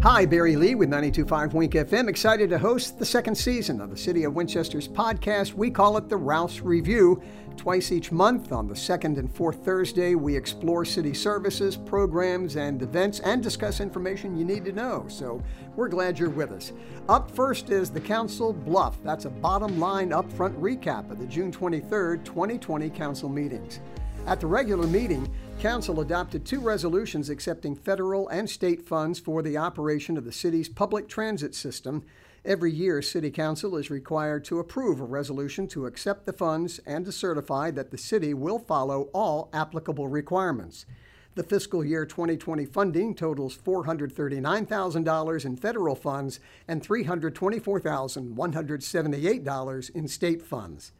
Hi, Barry Lee with 92.5 Wink FM. Excited to host the second season of the City of Winchester's podcast. We call it the Rouss Review. Twice each month, on the second and fourth Thursday, we explore city services, programs, and events and discuss information you need to know. So we're glad you're with us. Up first is the Council BLUF. That's a bottom line upfront recap of the June 23rd, 2020 Council meetings. At the regular meeting, Council adopted two resolutions accepting federal and state funds for the operation of the city's public transit system. Every year, City Council is required to approve a resolution to accept the funds and to certify that the city will follow all applicable requirements. The fiscal year 2020 funding totals $439,000 in federal funds and $324,178 in state funds.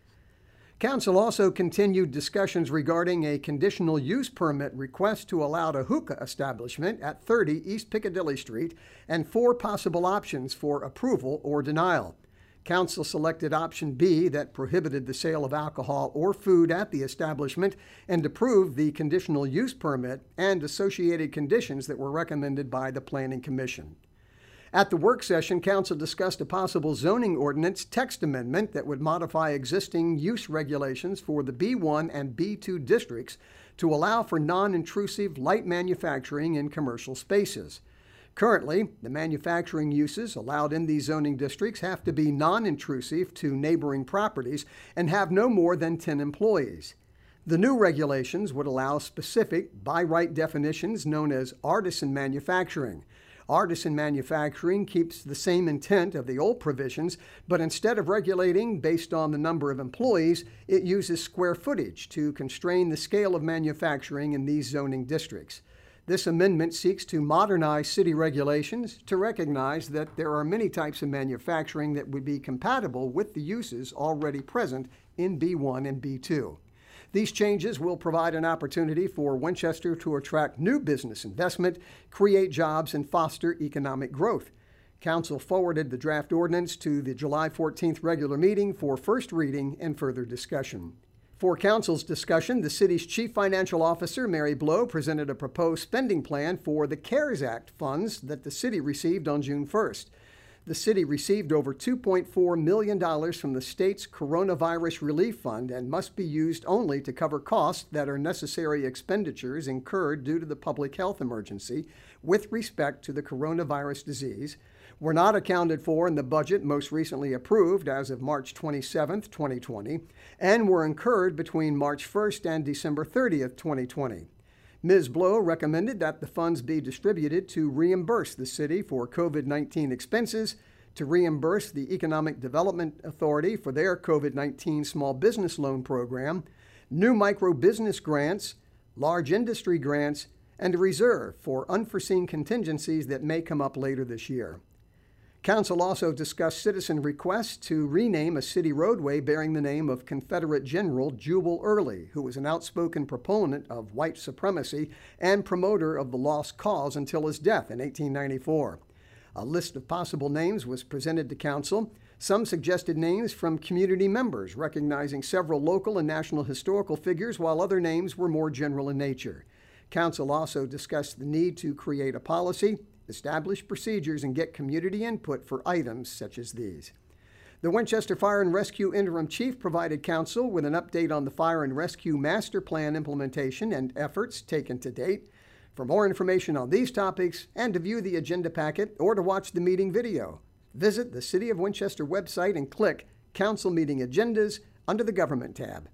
Council also continued discussions regarding a conditional use permit request to allow a hookah establishment at 30 East Piccadilly Street and four possible options for approval or denial. Council selected option B that prohibited the sale of alcohol or food at the establishment and approved the conditional use permit and associated conditions that were recommended by the Planning Commission. At the work session, Council discussed a possible zoning ordinance text amendment that would modify existing use regulations for the B1 and B2 districts to allow for non intrusive light manufacturing in commercial spaces. Currently, the manufacturing uses allowed in these zoning districts have to be non intrusive to neighboring properties and have no more than 10 employees. The new regulations would allow specific by right definitions known as artisan manufacturing. Artisan manufacturing keeps the same intent of the old provisions, but instead of regulating based on the number of employees, it uses square footage to constrain the scale of manufacturing in these zoning districts. This amendment seeks to modernize city regulations to recognize that there are many types of manufacturing that would be compatible with the uses already present in B1 and B2. These changes will provide an opportunity for Winchester to attract new business investment, create jobs, and foster economic growth. Council forwarded the draft ordinance to the July 14th regular meeting for first reading and further discussion. For Council's discussion, the city's Chief Financial Officer, Mary Blowe, presented a proposed spending plan for the CARES Act funds that the city received on June 1st the city received over $2.4 million from the state's coronavirus relief fund and must be used only to cover costs that are necessary expenditures incurred due to the public health emergency with respect to the coronavirus disease, were not accounted for in the budget most recently approved as of March 27, 2020, and were incurred between March 1st and December 30, 2020. Ms. Blowe recommended that the funds be distributed to reimburse the city for COVID 19 expenses, to reimburse the Economic Development Authority for their COVID 19 small business loan program, new micro business grants, large industry grants, and a reserve for unforeseen contingencies that may come up later this year. Council also discussed citizen requests to rename a city roadway bearing the name of Confederate General Jubal Early, who was an outspoken proponent of white supremacy and promoter of the lost cause until his death in 1894. A list of possible names was presented to Council. Some suggested names from community members, recognizing several local and national historical figures, while other names were more general in nature. Council also discussed the need to create a policy establish procedures, and get community input for items such as these. The Winchester Fire and Rescue Interim Chief provided council with an update on the Fire and Rescue Master Plan implementation and efforts taken to date. For more information on these topics and to view the agenda packet or to watch the meeting video, visit the City of Winchester website and click Council Meeting Agendas under the Government tab.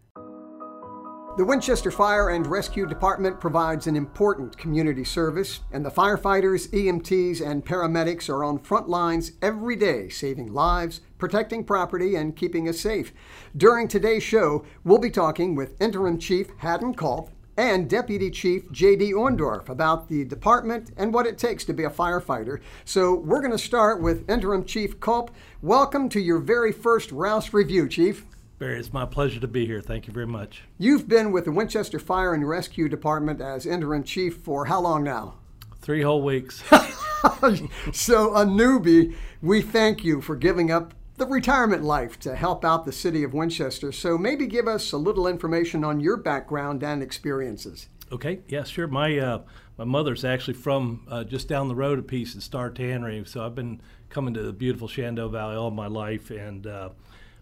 The Winchester Fire and Rescue Department provides an important community service, and the firefighters, EMTs, and paramedics are on front lines every day, saving lives, protecting property, and keeping us safe. During today's show, we'll be talking with Interim Chief Hadden Culp and Deputy Chief J.D. Orndorff about the department and what it takes to be a firefighter. So we're going to start with Interim Chief Culp. Welcome to your very first Rouss Review, Chief. Barry, it's my pleasure to be here. Thank you very much. You've been with the Winchester Fire and Rescue Department as interim chief for how long now? Three whole weeks. so, a newbie, we thank you for giving up the retirement life to help out the city of Winchester. So, maybe give us a little information on your background and experiences. Okay, yeah, sure. My uh, my mother's actually from uh, just down the road a piece in Star Tannery, so I've been coming to the beautiful Shenandoah Valley all my life, and uh,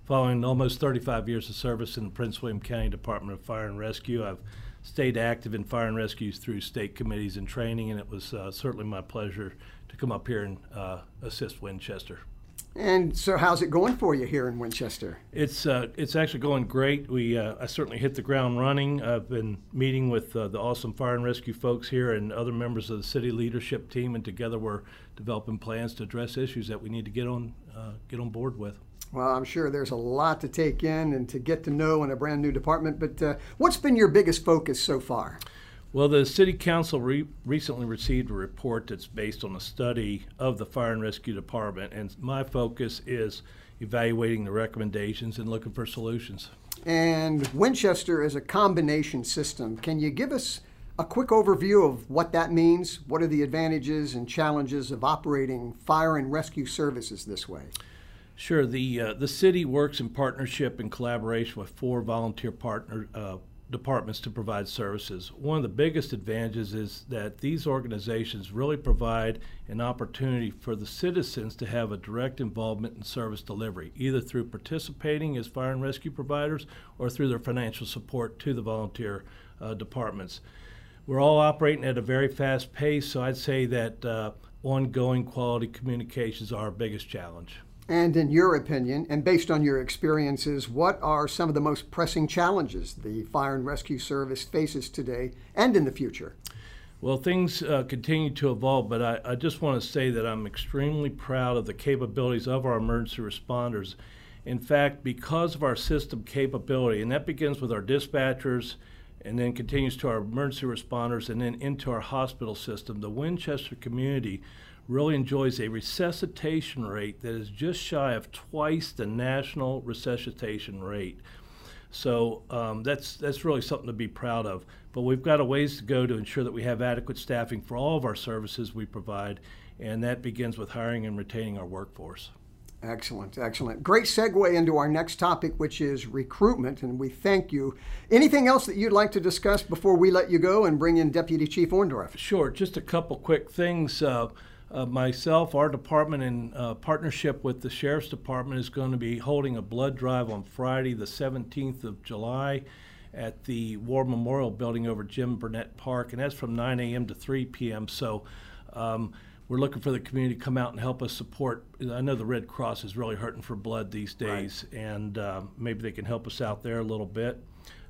following almost 35 years of service in the Prince William County Department of Fire and Rescue, I've stayed active in fire and rescues through state committees and training, and it was uh, certainly my pleasure to come up here and uh, assist Winchester. And so, how's it going for you here in Winchester? It's uh, it's actually going great. We uh, I certainly hit the ground running. I've been meeting with uh, the awesome fire and rescue folks here and other members of the city leadership team, and together we're developing plans to address issues that we need to get on uh, get on board with. Well, I'm sure there's a lot to take in and to get to know in a brand new department. But uh, what's been your biggest focus so far? Well, the City Council re- recently received a report that's based on a study of the Fire and Rescue Department, and my focus is evaluating the recommendations and looking for solutions. And Winchester is a combination system. Can you give us a quick overview of what that means? What are the advantages and challenges of operating fire and rescue services this way? Sure. The uh, the city works in partnership and collaboration with four volunteer partner uh, departments to provide services. One of the biggest advantages is that these organizations really provide an opportunity for the citizens to have a direct involvement in service delivery, either through participating as fire and rescue providers or through their financial support to the volunteer uh, departments. We're all operating at a very fast pace, so I'd say that uh, ongoing quality communications are our biggest challenge. And in your opinion, and based on your experiences, what are some of the most pressing challenges the Fire and Rescue Service faces today and in the future? Well, things uh, continue to evolve, but I, I just want to say that I'm extremely proud of the capabilities of our emergency responders. In fact, because of our system capability, and that begins with our dispatchers and then continues to our emergency responders and then into our hospital system, the Winchester community really enjoys a resuscitation rate that is just shy of twice the national resuscitation rate. So um, that's that's really something to be proud of. But we've got a ways to go to ensure that we have adequate staffing for all of our services we provide, and that begins with hiring and retaining our workforce. Excellent, excellent. Great segue into our next topic, which is recruitment, and we thank you. Anything else that you'd like to discuss before we let you go and bring in Deputy Chief Orndorff? Sure, just a couple quick things. Uh, uh, myself, our department, in uh, partnership with the Sheriff's Department, is going to be holding a blood drive on Friday, the 17th of July, at the War Memorial Building over Jim Barnett Park, and that's from 9 a.m. to 3 p.m. So um, we're looking for the community to come out and help us support. I know the Red Cross is really hurting for blood these days, right. and uh, maybe they can help us out there a little bit.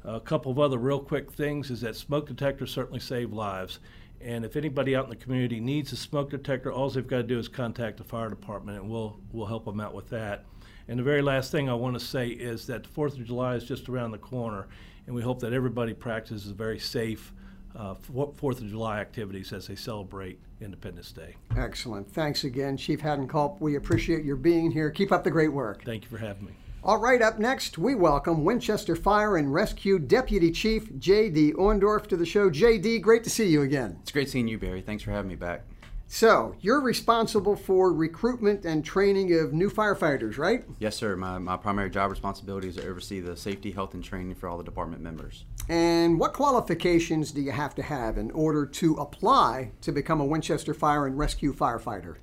A couple of other real quick things is that smoke detectors certainly save lives and if anybody out in the community needs a smoke detector, all they've got to do is contact the fire department, and we'll we'll help them out with that. And the very last thing I want to say is that the Fourth of July is just around the corner, and we hope that everybody practices very safe uh, Fourth of July activities as they celebrate Independence Day. Excellent. Thanks again, Chief Hadden Culp. We appreciate your being here. Keep up the great work. Thank you for having me. All right, up next, we welcome Winchester Fire and Rescue Deputy Chief J.D. Orndorff to the show. J.D., great to see you again. It's great seeing you, Barry. Thanks for having me back. So, you're responsible for recruitment and training of new firefighters, right? Yes, sir. My, my primary job responsibility is to oversee the safety, health, and training for all the department members. And what qualifications do you have to have in order to apply to become a Winchester Fire and Rescue firefighter?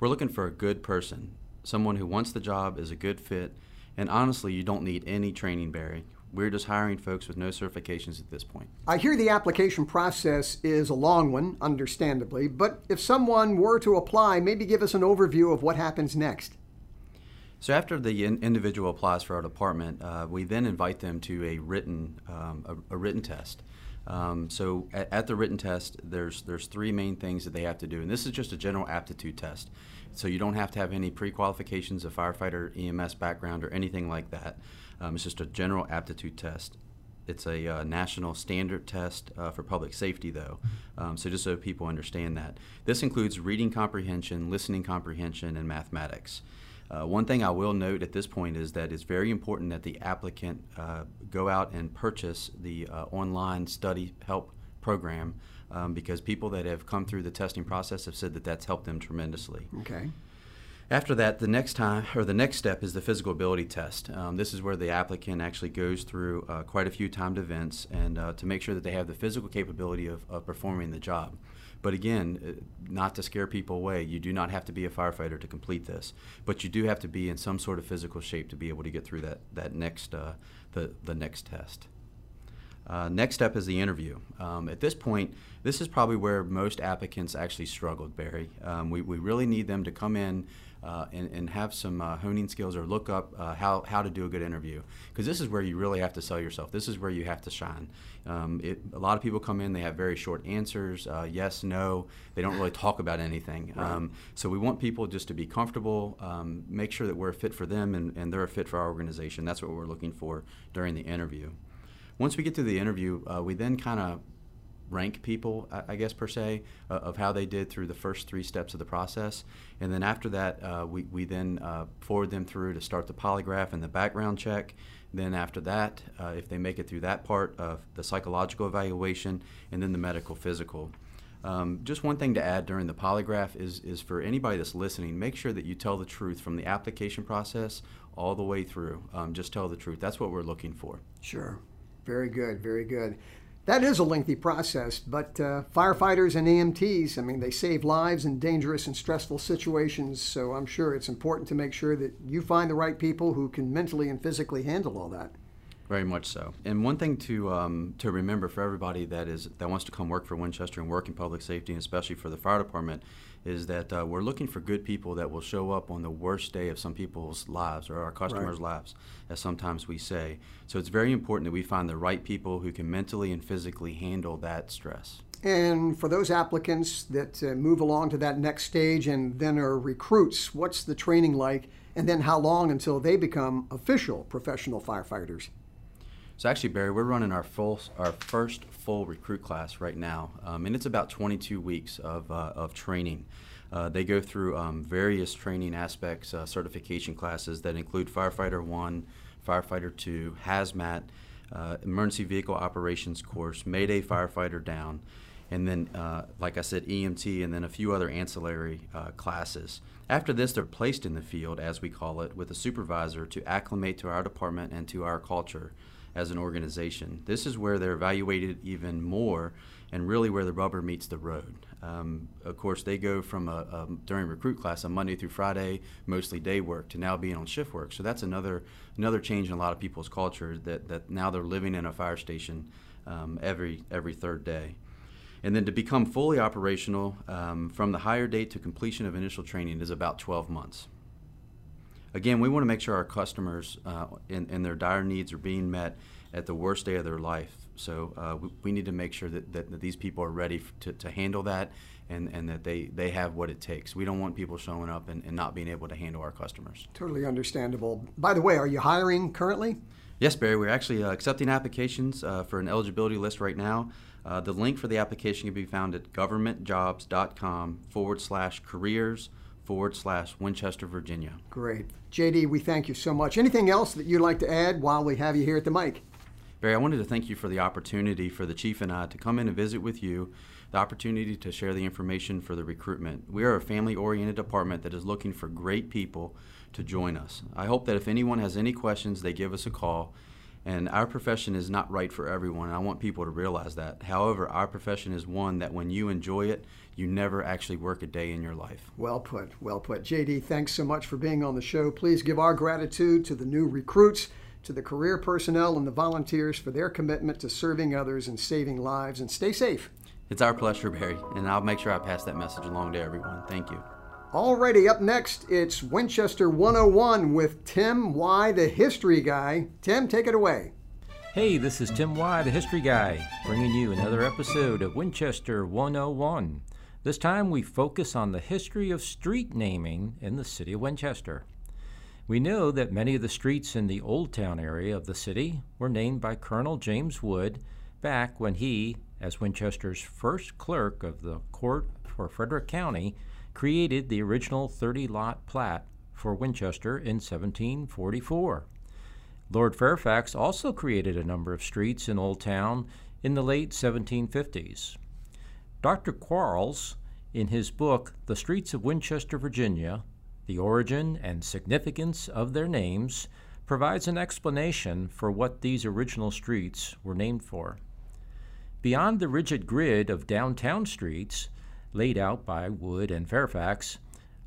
We're looking for a good person someone who wants the job, is a good fit, and honestly, you don't need any training, Barry. We're just hiring folks with no certifications at this point. I hear the application process is a long one, understandably, but if someone were to apply, maybe give us an overview of what happens next. So after the in- individual applies for our department, uh, we then invite them to a written um, a, a, written test. Um, so at, at, the written test, there's there's three main things that they have to do, and this is just a general aptitude test. So you don't have to have any pre-qualifications of firefighter EMS background or anything like that. Um, it's just a general aptitude test. It's a uh, national standard test uh, for public safety, though. Um, so just so people understand that, this includes reading comprehension, listening comprehension, and mathematics. Uh, one thing I will note at this point is that it's very important that the applicant uh, go out and purchase the uh, online study help program um, because people that have come through the testing process have said that that's helped them tremendously. Okay. After that, the next time or the next step is the physical ability test. Um, this is where the applicant actually goes through uh, quite a few timed events and uh, to make sure that they have the physical capability of, of performing the job. But again, uh, not to scare people away, you do not have to be a firefighter to complete this, but you do have to be in some sort of physical shape to be able to get through that that next uh, the the next test. Uh, next step is the interview. Um, at this point, this is probably where most applicants actually struggled, Barry. Um, we, we really need them to come in uh, and, and, have some uh, honing skills or look up uh, how, how to do a good interview. Because this is where you really have to sell yourself. This is where you have to shine. Um, it, a lot of people come in, they have very short answers uh, yes, no. They don't really talk about anything. Right. Um, so we want people just to be comfortable, um, make sure that we're a fit for them and, and they're a fit for our organization. That's what we're looking for during the interview. Once we get to the interview, uh, we then kind of rank people, I, I, guess per se, uh, of how they did through the first three steps of the process, and then after that, uh, we we then uh, forward them through to start the polygraph and the background check. Then after that, uh, if they make it through that part of the psychological evaluation, and then the medical physical. Um, just one thing to add during the polygraph is, is for anybody that's listening, make sure that you tell the truth from the application process all the way through. Um, just tell the truth. That's what we're looking for. Sure. Very good, very good. That is a lengthy process, but uh, firefighters and EMTs, I mean, they save lives in dangerous and stressful situations, so I'm sure it's important to make sure that you find the right people who can mentally and physically handle all that. Very much so. And one thing to um, to remember for everybody that is that wants to come work for Winchester and work in public safety, and especially for the fire department, is that uh, we're looking for good people that will show up on the worst day of some people's lives or our customers' right. lives, as sometimes we say. So it's very important that we find the right people who can mentally and physically handle that stress. And for those applicants that uh, move along to that next stage and then are recruits, what's the training like? And then how long until they become official professional firefighters? So actually, Barry, we're running our full, our first full recruit class right now, um, and it's about 22 weeks of, uh, of training. Uh, they go through um, various training aspects, uh, certification classes that include firefighter one, firefighter two, hazmat, uh, emergency vehicle operations course, Mayday firefighter down, and then, uh, like I said, EMT, and then a few other ancillary uh, classes. After this, they're placed in the field, as we call it, with a supervisor to acclimate to our department and to our culture as an organization. This is where they're evaluated even more and really where the rubber meets the road. Um, of course, they go from a, a, during recruit class a Monday through Friday, mostly day work, to now being on shift work. So that's another another change in a lot of people's culture that, that now they're living in a fire station um, every every third day. And then to become fully operational um, from the hire date to completion of initial training is about 12 months again, we want to make sure our customers uh, and, and, their dire needs are being met at the worst day of their life. So uh, we, we, need to make sure that, that, that these people are ready to, to handle that and, and that they, they have what it takes. We don't want people showing up and, and not being able to handle our customers. Totally understandable. By the way, are you hiring currently? Yes, Barry. We're actually uh, accepting applications uh, for an eligibility list right now. Uh, the link for the application can be found at governmentjobs.com forward slash careers forward slash Winchester, Virginia. Great. JD, we thank you so much. Anything else that you'd like to add while we have you here at the mic? Barry, I wanted to thank you for the opportunity for the chief and I to come in and visit with you, the opportunity to share the information for the recruitment. We are a family oriented department that is looking for great people to join us. I hope that if anyone has any questions, they give us a call. And our profession is not right for everyone. I want people to realize that. However, our profession is one that when you enjoy it, you never actually work a day in your life. Well put, well put. JD, thanks so much for being on the show. Please give our gratitude to the new recruits, to the career personnel, and the volunteers for their commitment to serving others and saving lives. And stay safe. It's our pleasure, Barry, and I'll make sure I pass that message along to everyone. Thank you. Alrighty, up next, it's Winchester 101 with Tim Y, the history guy. Tim, take it away. Hey, this is Tim Y, the history guy, bringing you another episode of Winchester 101. This time we focus on the history of street naming in the city of Winchester. We know that many of the streets in the Old Town area of the city were named by Colonel James Wood back when he, as Winchester's first clerk of the court for Frederick County, created the original 30 lot plat for Winchester in 1744. Lord Fairfax also created a number of streets in Old Town in the late 1750s. Dr. Quarles, in his book The Streets of Winchester, Virginia, The origin and significance of their names provides an explanation for what these original streets were named for. Beyond the rigid grid of downtown streets, laid out by Wood and Fairfax,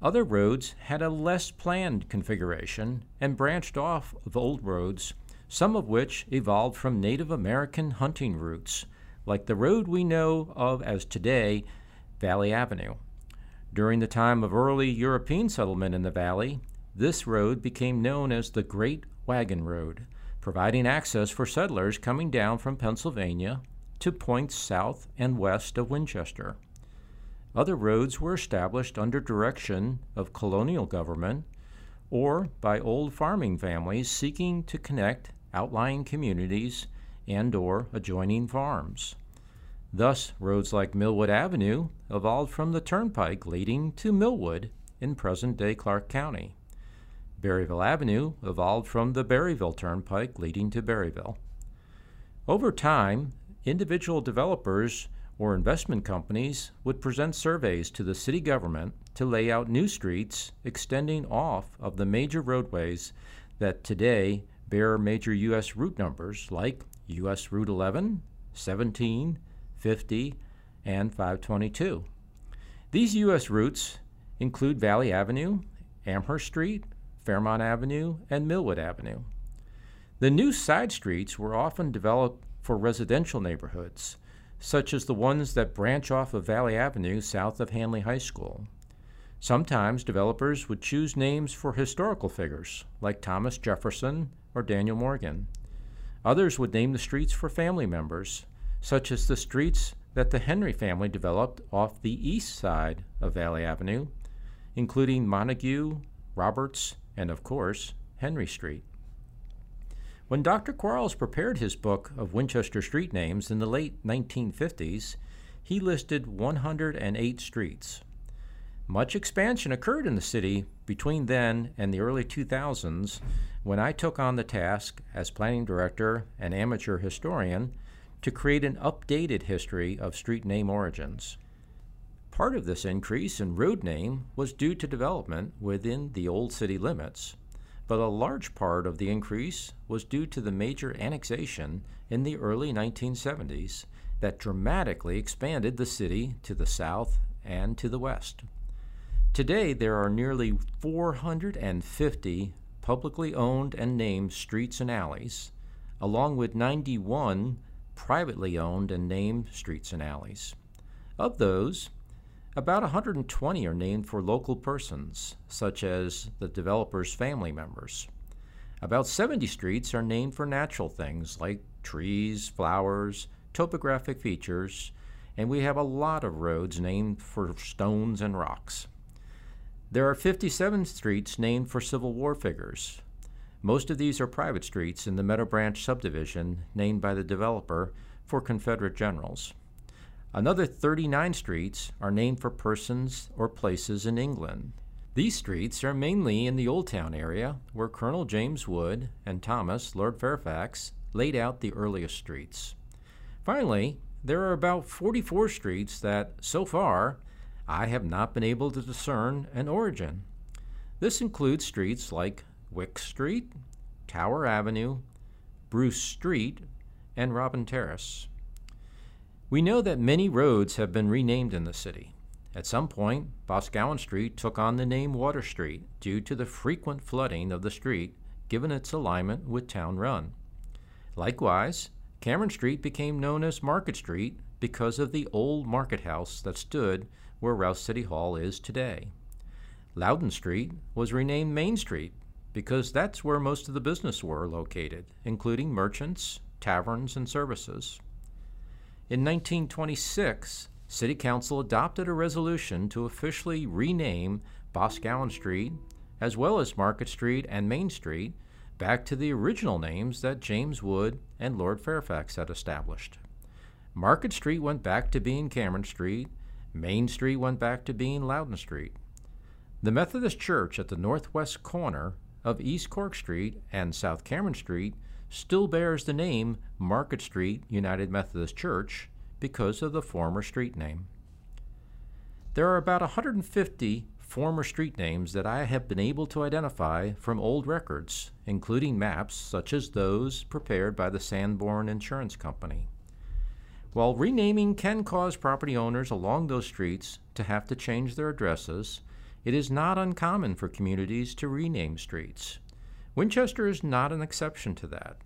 other roads had a less planned configuration and branched off of old roads, some of which evolved from Native American hunting routes, like the road we know of as today Valley Avenue. During the time of early European settlement in the valley, this road became known as the Great Wagon Road, providing access for settlers coming down from Pennsylvania to points south and west of Winchester. Other roads were established under direction of colonial government or by old farming families seeking to connect outlying communities and or adjoining farms. Thus, roads like Millwood Avenue evolved from the turnpike leading to Millwood in present-day Clarke County. Berryville Avenue evolved from the Berryville Turnpike leading to Berryville. Over time, individual developers or investment companies would present surveys to the city government to lay out new streets extending off of the major roadways that today bear major U.S. route numbers like U.S. Route 11, 17, 50, and 522. These U.S. routes include Valley Avenue, Amherst Street, Fairmont Avenue, and Millwood Avenue. The new side streets were often developed for residential neighborhoods, such as the ones that branch off of Valley Avenue south of Handley High School. Sometimes developers would choose names for historical figures, like Thomas Jefferson or Daniel Morgan. Others would name the streets for family members, such as the streets that the Henry family developed off the east side of Valley Avenue, including Montague, Roberts, and of course, Henry Street. When Dr. Quarles prepared his book of Winchester street names in the late 1950s, he listed 108 streets. Much expansion occurred in the city between then and the early 2000s when I took on the task as planning director and amateur historian to create an updated history of street name origins. Part of this increase in road name was due to development within the old city limits, but a large part of the increase was due to the major annexation in the early 1970s that dramatically expanded the city to the south and to the west. Today, there are nearly 450 publicly owned and named streets and alleys, along with 91 privately owned and named streets and alleys. Of those, about 120 are named for local persons, such as the developer's family members. About 70 streets are named for natural things like trees, flowers, topographic features, and we have a lot of roads named for stones and rocks. There are 57 streets named for Civil War figures. Most of these are private streets in the Meadow Branch subdivision named by the developer for Confederate generals. Another 39 streets are named for persons or places in England. These streets are mainly in the Old Town area, where Colonel James Wood and Thomas, Lord Fairfax, laid out the earliest streets. Finally, there are about 44 streets that, so far, I have not been able to discern an origin. This includes streets like Wick Street, Tower Avenue, Bruce Street, and Robin Terrace. We know that many roads have been renamed in the city. At some point, Boscawen Street took on the name Water Street due to the frequent flooding of the street given its alignment with Town Run. Likewise, Cameron Street became known as Market Street because of the old market house that stood where Rouss City Hall is today. Loudon Street was renamed Main Street because that's where most of the business were located, including merchants, taverns, and services. In 1926, City Council adopted a resolution to officially rename Boscawen Street, as well as Market Street and Main Street, back to the original names that James Wood and Lord Fairfax had established. Market Street went back to being Cameron Street, Main Street went back to being Loudon Street. The Methodist Church at the northwest corner of East Cork Street and South Cameron Street still bears the name Market Street United Methodist Church because of the former street name. There are about 150 former street names that I have been able to identify from old records, including maps such as those prepared by the Sanborn Insurance Company. While renaming can cause property owners along those streets to have to change their addresses, it is not uncommon for communities to rename streets. Winchester is not an exception to that.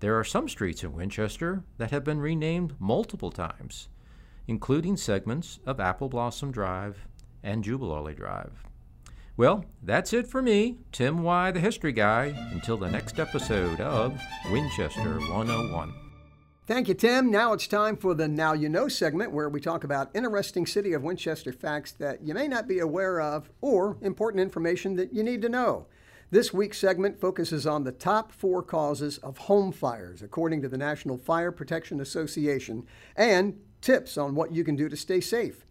There are some streets in Winchester that have been renamed multiple times, including segments of Apple Blossom Drive and Jubilee Drive. Well, that's it for me, Tim Y, the History Guy, until the next episode of Winchester 101. Thank you, Tim. Now it's time for the Now You Know segment where we talk about interesting City of Winchester facts that you may not be aware of or important information that you need to know. This week's segment focuses on the top four causes of home fires, according to the National Fire Protection Association, and tips on what you can do to stay safe.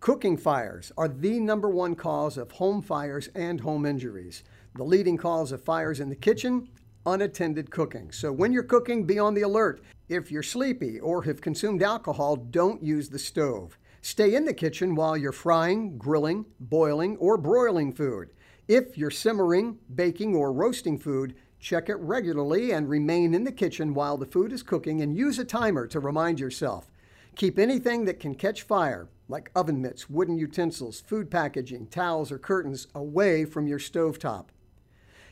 Cooking fires are the number one cause of home fires and home injuries. The leading cause of fires in the kitchen, unattended cooking. So when you're cooking, be on the alert. If you're sleepy or have consumed alcohol, don't use the stove. Stay in the kitchen while you're frying, grilling, boiling, or broiling food. If you're simmering, baking, or roasting food, check it regularly and remain in the kitchen while the food is cooking and use a timer to remind yourself. Keep anything that can catch fire, like oven mitts, wooden utensils, food packaging, towels, or curtains, away from your stovetop.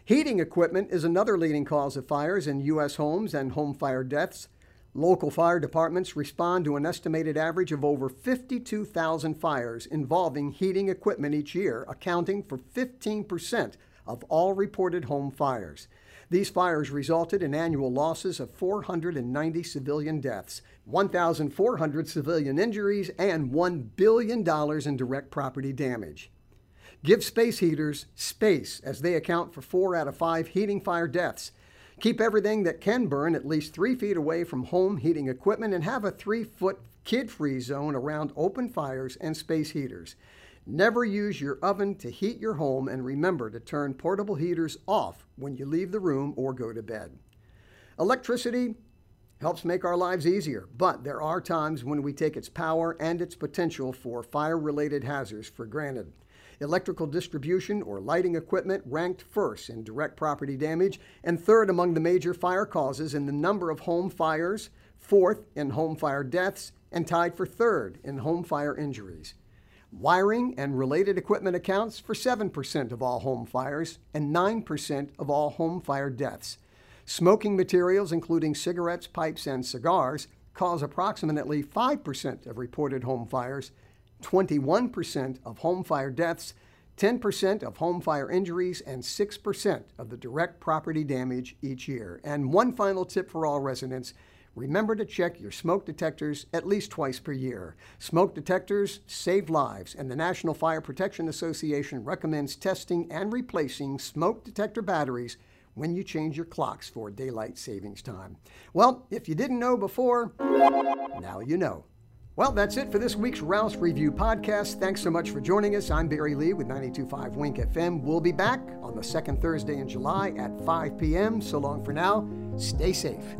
Heating equipment is another leading cause of fires in U.S. homes and home fire deaths. Local fire departments respond to an estimated average of over 52,000 fires involving heating equipment each year, accounting for 15% of all reported home fires. These fires resulted in annual losses of 490 civilian deaths, 1,400 civilian injuries, and $1 billion in direct property damage. Give space heaters space as they account for four out of five heating fire deaths. Keep everything that can burn at least three feet away from home heating equipment and have a three foot kid free zone around open fires and space heaters. Never use your oven to heat your home and remember to turn portable heaters off when you leave the room or go to bed. Electricity helps make our lives easier, but there are times when we take its power and its potential for fire related hazards for granted. Electrical distribution or lighting equipment ranked first in direct property damage and third among the major fire causes in the number of home fires, fourth in home fire deaths, and tied for third in home fire injuries. Wiring and related equipment accounts for 7% of all home fires and 9% of all home fire deaths. Smoking materials, including cigarettes, pipes, and cigars, cause approximately 5% of reported home fires, 21% of home fire deaths, 10% of home fire injuries, and 6% of the direct property damage each year. And one final tip for all residents Remember to check your smoke detectors at least twice per year. Smoke detectors save lives, and the National Fire Protection Association recommends testing and replacing smoke detector batteries when you change your clocks for daylight savings time. Well, if you didn't know before, now you know. Well, that's it for this week's Rouss Review podcast. Thanks so much for joining us. I'm Barry Lee with 925 Wink FM. We'll be back on the second Thursday in July at 5 p.m. So long for now. Stay safe.